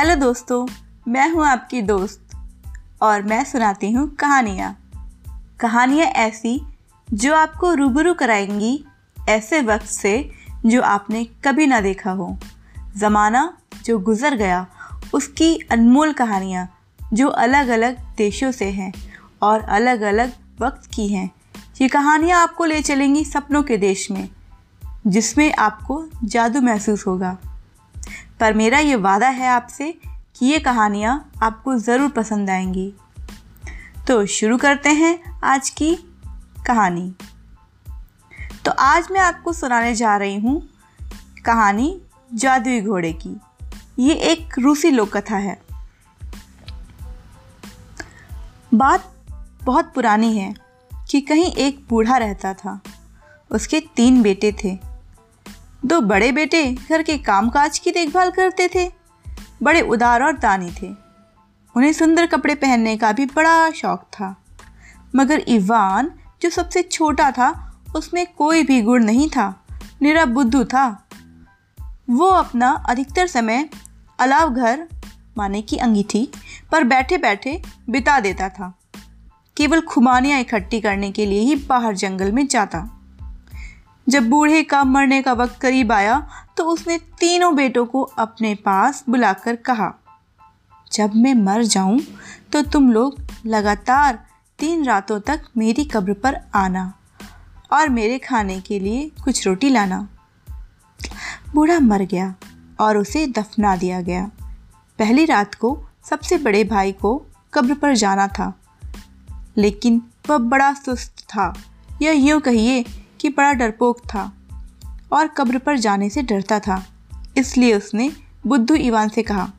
Hello दोस्तों, मैं हूँ आपकी दोस्त और मैं सुनाती हूँ कहानियाँ। कहानियाँ ऐसी जो आपको रूबरू कराएँगी ऐसे वक्त से जो आपने कभी ना देखा हो। ज़माना जो गुज़र गया, उसकी अनमोल कहानियाँ जो अलग अलग देशों से हैं और अलग अलग वक्त की हैं, ये कहानियाँ आपको ले चलेंगी सपनों के देश में, जिसमें आपको जादू महसूस होगा। पर मेरा ये वादा है आपसे कि ये कहानियाँ आपको ज़रूर पसंद आएँगी। तो शुरू करते हैं आज की कहानी। तो आज मैं आपको सुनाने जा रही हूँ कहानी जादुई घोड़े की। ये एक रूसी लोक कथा है। बात बहुत पुरानी है कि कहीं एक बूढ़ा रहता था। उसके तीन बेटे थे। दो बड़े बेटे घर के कामकाज की देखभाल करते थे। बड़े उदार और दानी थे। उन्हें सुंदर कपड़े पहनने का भी बड़ा शौक था। मगर इवान, जो सबसे छोटा था, उसमें कोई भी गुण नहीं था। निरा बुद्धू था। वो अपना अधिकतर समय अलाव घर, माने की अंगीठी, पर बैठे बैठे बिता देता था। केवल खुमानियाँ इकट्ठी करने के लिए ही बाहर जंगल में जाता। जब बूढ़े का मरने का वक्त करीब आया तो उसने तीनों बेटों को अपने पास बुलाकर कहा, जब मैं मर जाऊँ तो तुम लोग लगातार तीन रातों तक मेरी कब्र पर आना और मेरे खाने के लिए कुछ रोटी लाना। बूढ़ा मर गया और उसे दफना दिया गया। पहली रात को सबसे बड़े भाई को कब्र पर जाना था, लेकिन वह बड़ा सुस्त था। या यूँ कहिए कि बड़ा डरपोक था और कब्र पर जाने से डरता था। इसलिए उसने बुद्धू ईवान से कहा,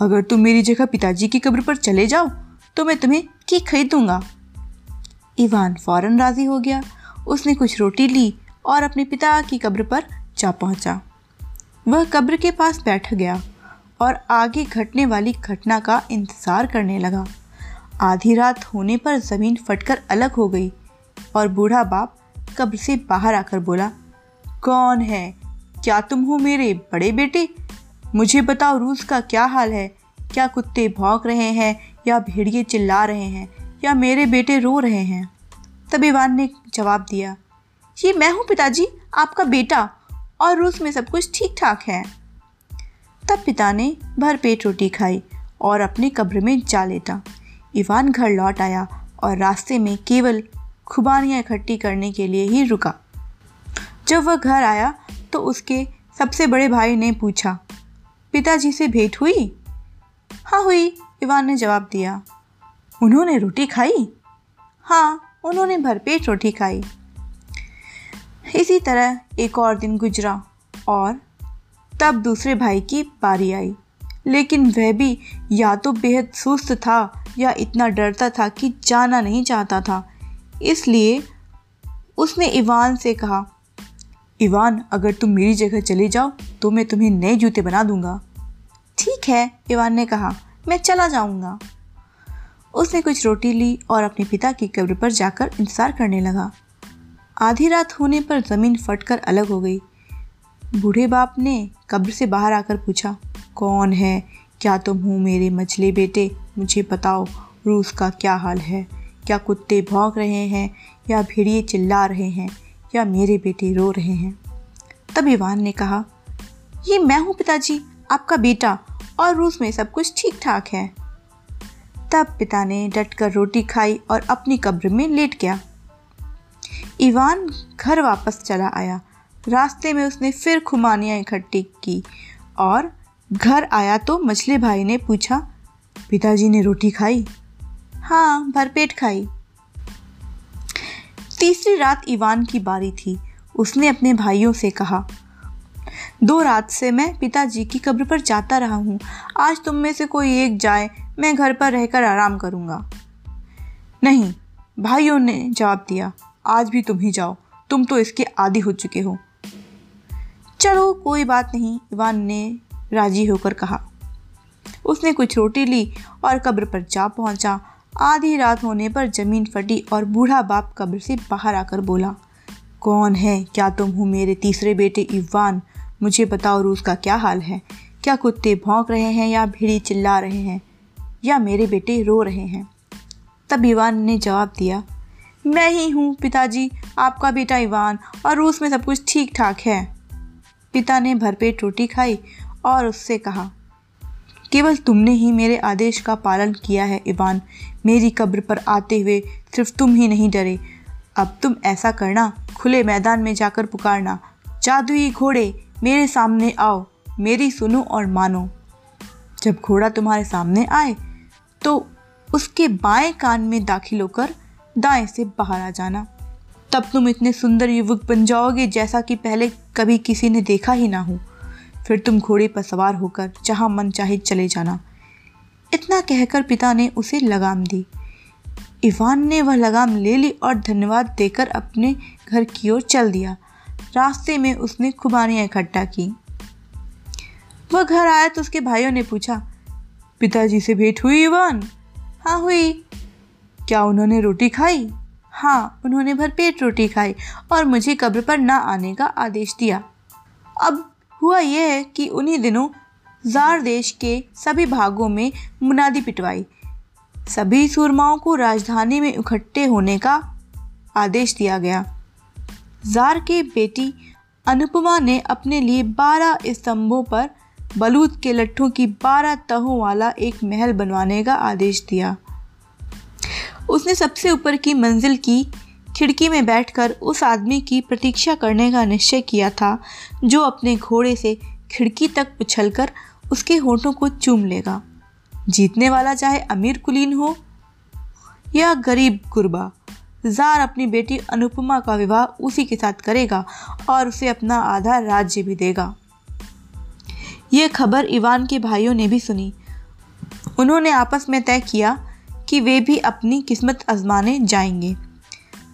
अगर तुम मेरी जगह पिताजी की कब्र पर चले जाओ तो मैं तुम्हें की खरीदूँगा। ईवान फ़ौरन राज़ी हो गया। उसने कुछ रोटी ली और अपने पिता की कब्र पर जा पहुँचा। वह कब्र के पास बैठ गया और आगे घटने वाली घटना का इंतज़ार करने लगा। आधी रात होने पर ज़मीन फटकर अलग हो गई और बूढ़ा बाप कब्र से बाहर आकर बोला, कौन है? क्या तुम हो मेरे बड़े बेटे? मुझे बताओ रूस का क्या हाल है? क्या कुत्ते भौंक रहे हैं या भेड़िए चिल्ला रहे हैं या मेरे बेटे रो रहे हैं? तब इवान ने जवाब दिया, ये मैं हूँ पिताजी, आपका बेटा, और रूस में सब कुछ ठीक ठाक है। तब पिता ने भर पेट रोटी खाई और अपने कब्र में जा लेटा। इवान घर लौट आया और रास्ते में केवल खुबानियाँ इकट्ठी करने के लिए ही रुका। जब वह घर आया तो उसके सबसे बड़े भाई ने पूछा, पिताजी से भेंट हुई? हाँ हुई, इवान ने जवाब दिया। उन्होंने रोटी खाई? हाँ उन्होंने भरपेट रोटी खाई। इसी तरह एक और दिन गुजरा और तब दूसरे भाई की बारी आई। लेकिन वह भी या तो बेहद सुस्त था या इतना डरता था कि जाना नहीं चाहता था। इसलिए उसने इवान से कहा, इवान, अगर तुम मेरी जगह चले जाओ तो मैं तुम्हें नए जूते बना दूँगा। ठीक है, इवान ने कहा, मैं चला जाऊँगा। उसने कुछ रोटी ली और अपने पिता की कब्र पर जाकर इंतज़ार करने लगा। आधी रात होने पर ज़मीन फटकर अलग हो गई। बूढ़े बाप ने कब्र से बाहर आकर पूछा, कौन है? क्या तुम हो मेरे मछली बेटे? मुझे बताओ, रूस का क्या हाल है? क्या कुत्ते भौंक रहे हैं, या भेड़िए चिल्ला रहे हैं, या मेरे बेटे रो रहे हैं। तब इवान ने कहा, ये मैं हूँ पिताजी, आपका बेटा, और रूस में सब कुछ ठीक ठाक है। तब पिता ने डट कर रोटी खाई और अपनी कब्र में लेट गया। इवान घर वापस चला आया। रास्ते में उसने फिर खुमानियाँ इकट्ठी की और घर आया तो मछली भाई ने पूछा, पिताजी ने रोटी खाई? हाँ भरपेट खाई। तीसरी रात इवान की बारी थी। उसने अपने भाइयों से कहा, दो रात से मैं पिताजी की कब्र पर जाता रहा हूँ। आज तुम में से कोई एक जाए, मैं घर पर रहकर आराम करूँगा। नहीं, भाइयों ने जवाब दिया, आज भी तुम ही जाओ, तुम तो इसके आदि हो चुके हो। चलो, कोई बात नहीं इवान ने राज़ी होकर कहा। उसने कुछ रोटी ली और कब्र पर जा पहुँचा। आधी रात होने पर ज़मीन फटी और बूढ़ा बाप कब्र से बाहर आकर बोला, कौन है? क्या तुम हो मेरे तीसरे बेटे इवान? मुझे बताओ रूस का क्या हाल है? क्या कुत्ते भौंक रहे हैं या भेड़ी चिल्ला रहे हैं? या मेरे बेटे रो रहे हैं? तब इवान ने जवाब दिया, मैं ही हूँ पिताजी, आपका बेटा इवान, और रूस में सब कुछ ठीक ठाक है। पिता ने भरपेट रोटी खाई और उससे कहा, केवल तुमने ही मेरे आदेश का पालन किया है इवान। मेरी कब्र पर आते हुए सिर्फ़ तुम ही नहीं डरे। अब तुम ऐसा करना, खुले मैदान में जाकर पुकारना। जादुई घोड़े, मेरे सामने आओ, मेरी सुनो और मानो। जब घोड़ा तुम्हारे सामने आए तो उसके बाएँ कान में दाखिल होकर दाएँ से बाहर आ जाना। तब तुम इतने सुंदर युवक बन जाओगे जैसा कि पहले कभी किसी ने देखा ही ना हो। फिर तुम घोड़े पर सवार होकर जहाँ मन चाहे चले जाना। इतना कहकर पिता ने उसे लगाम दी। इवान ने वह लगाम ले ली और धन्यवाद देकर अपने घर की ओर चल दिया। रास्ते में उसने खुबानियाँ इकट्ठा की। वह घर आया तो उसके भाइयों ने पूछा, पिताजी से भेंट हुई इवान? हाँ हुई। क्या उन्होंने रोटी खाई? हाँ उन्होंने भरपेट रोटी खाई और मुझे कब्र पर ना आने का आदेश दिया। अब हुआ यह है कि उन्हीं दिनों जार देश के सभी भागों में मुनादी पिटवाई। सभी सूरमाओं को राजधानी में इकट्ठे होने का आदेश दिया गया। जार के बेटी अनुपमा ने अपने लिए बारह स्तंभों पर बलूत के लट्ठों की बारह तहों वाला एक महल बनवाने का आदेश दिया। उसने सबसे ऊपर की मंजिल की खिड़की में बैठकर उस आदमी की प्रतीक्षा करने का निश्चय किया था, जो अपने घोड़े से खिड़की तक उछलकर उसके होठों को चूम लेगा। जीतने वाला चाहे अमीर कुलीन हो या गरीब गुरबा, जार अपनी बेटी अनुपमा का विवाह उसी के साथ करेगा और उसे अपना आधा राज्य भी देगा। यह खबर इवान के भाइयों ने भी सुनी। उन्होंने आपस में तय किया कि वे भी अपनी किस्मत आजमाने जाएँगे।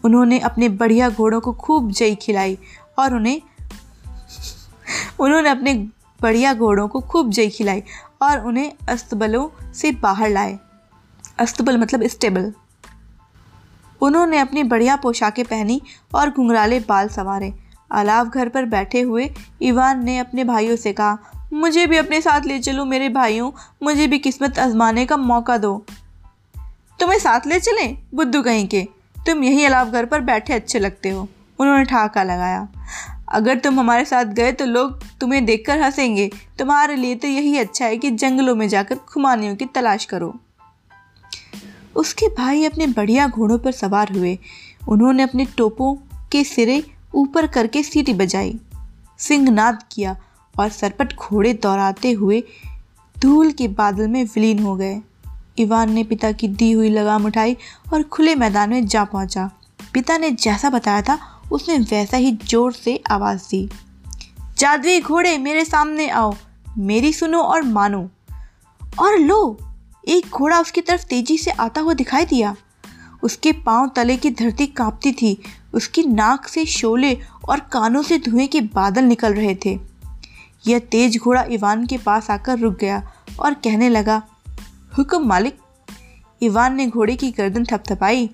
उन्होंने अपने बढ़िया घोड़ों को खूब जई खिलाई और उन्हें, उन्होंने अपने बढ़िया घोड़ों को खूब जय खिलाई और उन्हें अस्तबलों से बाहर लाए। अस्तबल मतलब स्टेबल। उन्होंने अपनी बढ़िया पोशाकें पहनी और घुंघराले बाल संवारे। अलाव घर पर बैठे हुए इवान ने अपने भाइयों से कहा, मुझे भी अपने साथ ले चलो मेरे भाइयों, मुझे भी किस्मत आजमाने का मौका दो। तुम्हें साथ ले चलें? बुद्धू कहीं के? तुम यही अलाव घर पर बैठे अच्छे लगते हो। उन्होंने ठाका लगाया। अगर तुम हमारे साथ गए तो लोग तुम्हें देखकर हंसेंगे। तुम्हारे लिए तो यही अच्छा है कि जंगलों में जाकर खुमानियों की तलाश करो। उसके भाई अपने बढ़िया घोड़ों पर सवार हुए। उन्होंने अपने टोपों के सिरे ऊपर करके सीटी बजाई। सिंहनाद किया और सरपट घोड़े दौड़ाते हुए धूल के बादल में विलीन हो गए। इवान ने पिता की दी हुई लगाम उठाई और खुले मैदान में जा पहुँचा। पिता ने जैसा बताया था, उसने वैसा ही ज़ोर से आवाज़ दी। जादुई घोड़े मेरे सामने आओ, मेरी सुनो और मानो। और लो, एक घोड़ा उसकी तरफ़ तेज़ी से आता हुआ दिखाई दिया। उसके पाँव तले की धरती कांपती थी, उसकी नाक से शोले और कानों से धुएँ के बादल निकल रहे थे। यह तेज घोड़ा इवान के पास आकर रुक गया और कहने लगा, हुक्म मालिक, इवान ने घोड़े की गर्दन थपथपाई,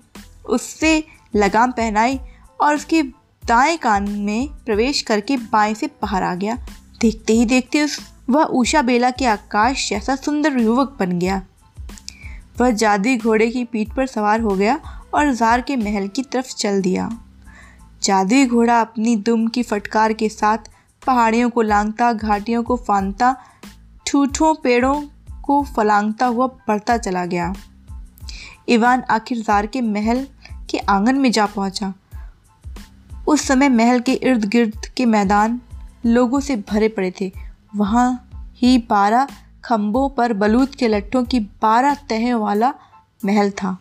उससे लगाम पहनाई और उसके दाएँ कान में प्रवेश करके बाएँ से बाहर आ गया। देखते ही देखते उस, वह उषा बेला के आकाश जैसा सुंदर युवक बन गया। वह जादुई घोड़े की पीठ पर सवार हो गया और जार के महल की तरफ़ चल दिया। जादुई घोड़ा अपनी दुम की फटकार के साथ पहाड़ियों को लांगता, घाटियों को फानता ठूठों पेड़ों को फलांगता हुआ बढ़ता चला गया। इवान आखिर जार के महल के आँगन में जा पहुँचा। उस समय महल के इर्द गिर्द के मैदान लोगों से भरे पड़े थे। वहाँ ही बारह खम्भों पर बलूत के लट्ठों की बारह तह वाला महल था।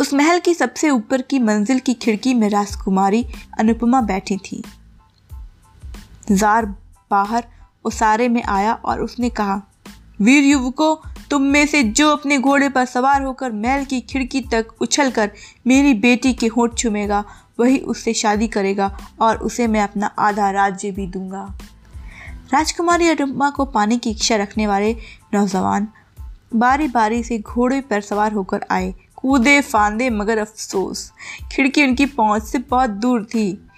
उस महल की सबसे ऊपर की मंजिल की खिड़की में राजकुमारी अनुपमा बैठी थी। जार बाहर उसारे में आया और उसने कहा, वीर युवकों तुम में से जो अपने घोड़े पर सवार होकर महल की खिड़की तक उछलकर मेरी बेटी के होठ चुमेगा, वही उससे शादी करेगा और उसे मैं अपना आधा राज्य भी दूँगा। राजकुमारी अनुपमा को पाने की इच्छा रखने वाले नौजवान बारी बारी से घोड़े पर सवार होकर आए। कूदे, फांदे, मगर अफसोस, खिड़की उनकी पहुँच से बहुत दूर थी।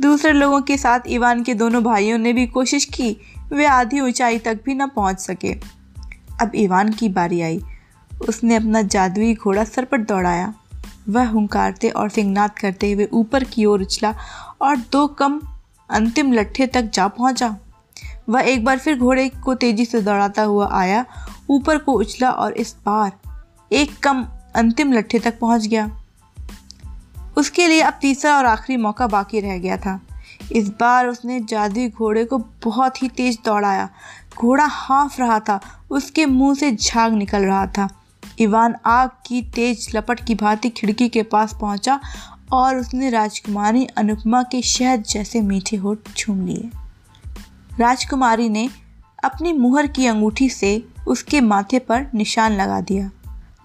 दूसरे लोगों के साथ ईवान के दोनों भाइयों ने भी कोशिश की, वे आधी ऊंचाई तक भी न पहुँच सके। अब ईवान की बारी आई। उसने अपना जादुई घोड़ा सर पर दौड़ाया। वह हुंकारते और सिंगनाद करते हुए ऊपर की ओर उछला और दो कम अंतिम लट्ठे तक जा पहुँचा। वह एक बार फिर घोड़े को तेज़ी से दौड़ाता हुआ आया, ऊपर को उछला और इस बार एक कम अंतिम लट्ठे तक पहुँच गया। उसके लिए अब तीसरा और आखिरी मौका बाकी रह गया था। इस बार उसने जादुई घोड़े को बहुत ही तेज दौड़ाया। घोड़ा हाँफ रहा था, उसके मुँह से झाग निकल रहा था। इवान आग की तेज लपट की भांति खिड़की के पास पहुँचा और उसने राजकुमारी अनुपमा के शहद जैसे मीठे होठ छूम लिए। राजकुमारी ने अपनी मुहर की अंगूठी से उसके माथे पर निशान लगा दिया।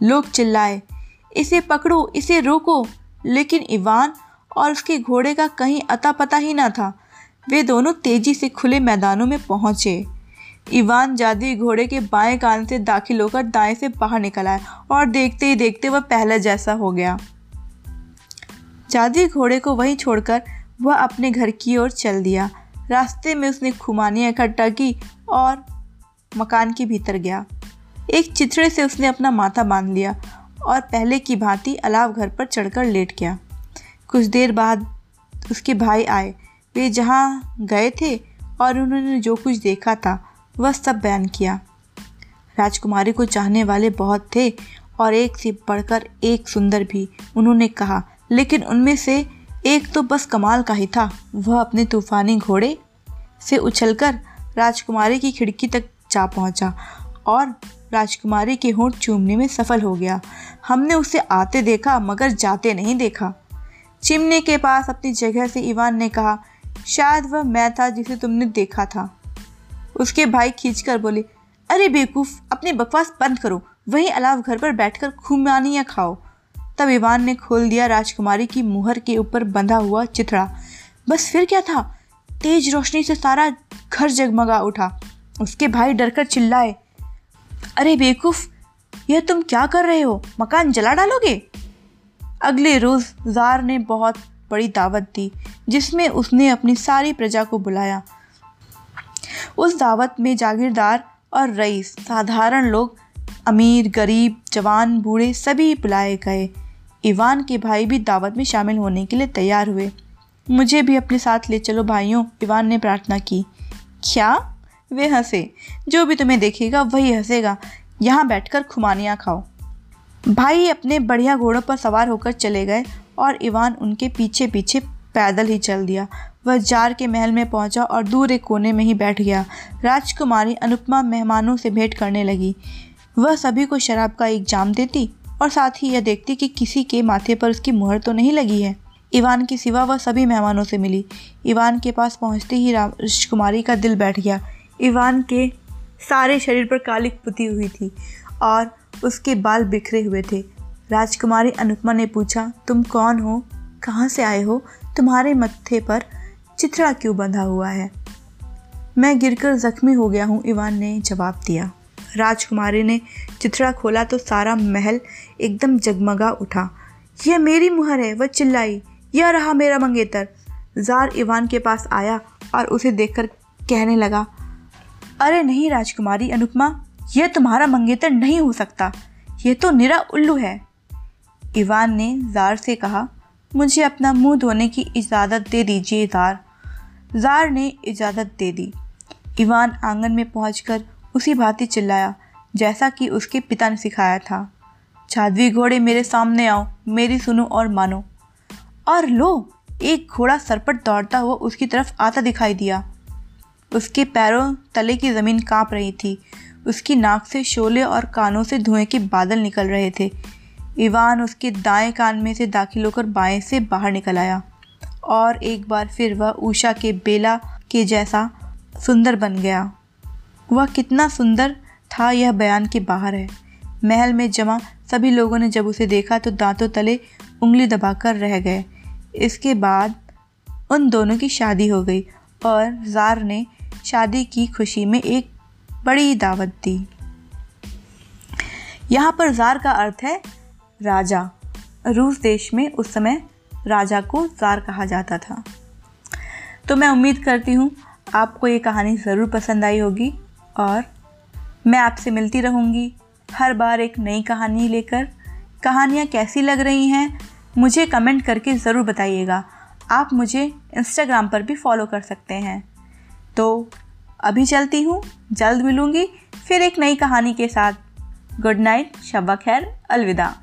लोग चिल्लाए, इसे पकड़ो, इसे रोको। लेकिन इवान और उसके घोड़े का कहीं अता पता ही ना था। वे दोनों तेज़ी से खुले मैदानों में पहुँचे। इवान जादुई घोड़े के बाएँ कान से दाखिल होकर दाएँ से बाहर निकल आया और देखते ही देखते वह पहले जैसा हो गया। जादुई घोड़े को वहीं छोड़कर वह अपने घर की ओर चल दिया। रास्ते में उसने खुमानियाँ इकट्ठा की और मकान के भीतर गया। एक चिथड़े से उसने अपना माथा बाँध लिया और पहले की भांति अलाव घर पर चढ़कर लेट गया। कुछ देर बाद उसके भाई आए। वे जहाँ गए थे और उन्होंने जो कुछ देखा था वह सब बयान किया। राजकुमारी को चाहने वाले बहुत थे और एक से बढ़कर एक सुंदर भी, उन्होंने कहा। लेकिन उनमें से एक तो बस कमाल का ही था, वह अपने तूफानी घोड़े से उछलकर राजकुमारी की खिड़की तक जा पहुँचा और राजकुमारी के होंठ चूमने में सफल हो गया। हमने उसे आते देखा, मगर जाते नहीं देखा। चिमने के पास अपनी जगह से इवान ने कहा, शायद वह मैं था जिसे तुमने देखा था। उसके भाई खींचकर बोले, अरे बेवकूफ़, अपनी बकवास बंद करो। वहीं अलाव घर पर बैठकर खुमानियाँ खाओ। तब इवान ने खोल दिया राजकुमारी की मुहर के ऊपर बंधा हुआ चिथड़ा। बस फिर क्या था? तेज रोशनी से सारा घर जगमगा उठा। उसके भाई डरकर चिल्लाए, अरे बेवकूफ़, यह तुम क्या कर रहे हो? मकान जला डालोगे? अगले रोज़ जार ने बहुत बड़ी दावत दी, जिसमें उसने अपनी सारी प्रजा को बुलाया। उस दावत में जागीरदार और रईस, साधारण लोग, अमीर, गरीब, जवान, बूढ़े सभी बुलाए गए। इवान के भाई भी दावत में शामिल होने के लिए तैयार हुए। मुझे भी अपने साथ ले चलो भाइयों इवान ने प्रार्थना की। क्या? वे हंसे। जो भी तुम्हें देखेगा, वही हंसेगा। यहाँ बैठकर खुमानियाँ खाओ। भाई अपने बढ़िया घोड़ों पर सवार होकर चले गए और इवान उनके पीछे पीछे पैदल ही चल दिया। वह जार के महल में पहुँचा और दूर एक कोने में ही बैठ गया। राजकुमारी अनुपमा मेहमानों से भेंट करने लगी। वह सभी को शराब का एक जाम देती और साथ ही यह देखती कि किसी के माथे पर उसकी मुहर तो नहीं लगी है। इवान के सिवा वह सभी मेहमानों से मिली। इवान के पास पहुँचते ही राजकुमारी का दिल बैठ गया। इवान के सारे शरीर पर कालिक पुती हुई थी और उसके बाल बिखरे हुए थे। राजकुमारी अनुपमा ने पूछा, तुम कौन हो? कहाँ से आए हो? तुम्हारे मत्थे पर चित्रा क्यों बंधा हुआ है? मैं गिरकर जख्मी हो गया हूँ इवान ने जवाब दिया। राजकुमारी ने चित्रा खोला तो सारा महल एकदम जगमगा उठा। यह मेरी मुहर है, वह चिल्लाई, यह रहा मेरा मंगेतर। जार इवान के पास आया और उसे देखकर कहने लगा, अरे नहीं राजकुमारी अनुपमा यह तुम्हारा मंगेतर नहीं हो सकता। यह तो निरा उल्लू है। इवान ने जार से कहा, मुझे अपना मुँह धोने की इजाज़त दे दीजिए जार। जार ने इजाज़त दे दी। इवान आँगन में पहुंचकर उसी भांति चिल्लाया, जैसा कि उसके पिता ने सिखाया था। जादवी घोड़े मेरे सामने आओ, मेरी सुनो और मानो। और लो, एक घोड़ा सरपट दौड़ता हुआ उसकी तरफ़ आता दिखाई दिया। उसके पैरों तले की ज़मीन काँप रही थी। उसकी नाक से शोले और कानों से धुएँ के बादल निकल रहे थे। इवान उसके दाएँ कान में से दाखिल होकर बाएँ से बाहर निकल आया। और एक बार फिर वह उषा के बेला के जैसा सुंदर बन गया। वह कितना सुंदर था यह बयान के बाहर है। महल में जमा सभी लोगों ने जब उसे देखा तो दांतों तले उंगली दबाकर रह गए। इसके बाद उन दोनों की शादी हो गई और ज़ार ने शादी की खुशी में एक बड़ी दावत दी। यहाँ पर ज़ार का अर्थ है राजा। रूस देश में उस समय राजा को ज़ार कहा जाता था। तो मैं उम्मीद करती हूँ, आपको ये कहानी ज़रूर पसंद आई होगी और मैं आपसे मिलती रहूँगी हर बार एक नई कहानी लेकर। कहानियाँ कैसी लग रही हैं, मुझे कमेंट करके ज़रूर बताइएगा। आप मुझे इंस्टाग्राम पर भी फॉलो कर सकते हैं। तो अभी चलती हूँ, जल्द मिलूँगी, फिर एक नई कहानी के साथ। गुड नाइट शबा खैर, अलविदा।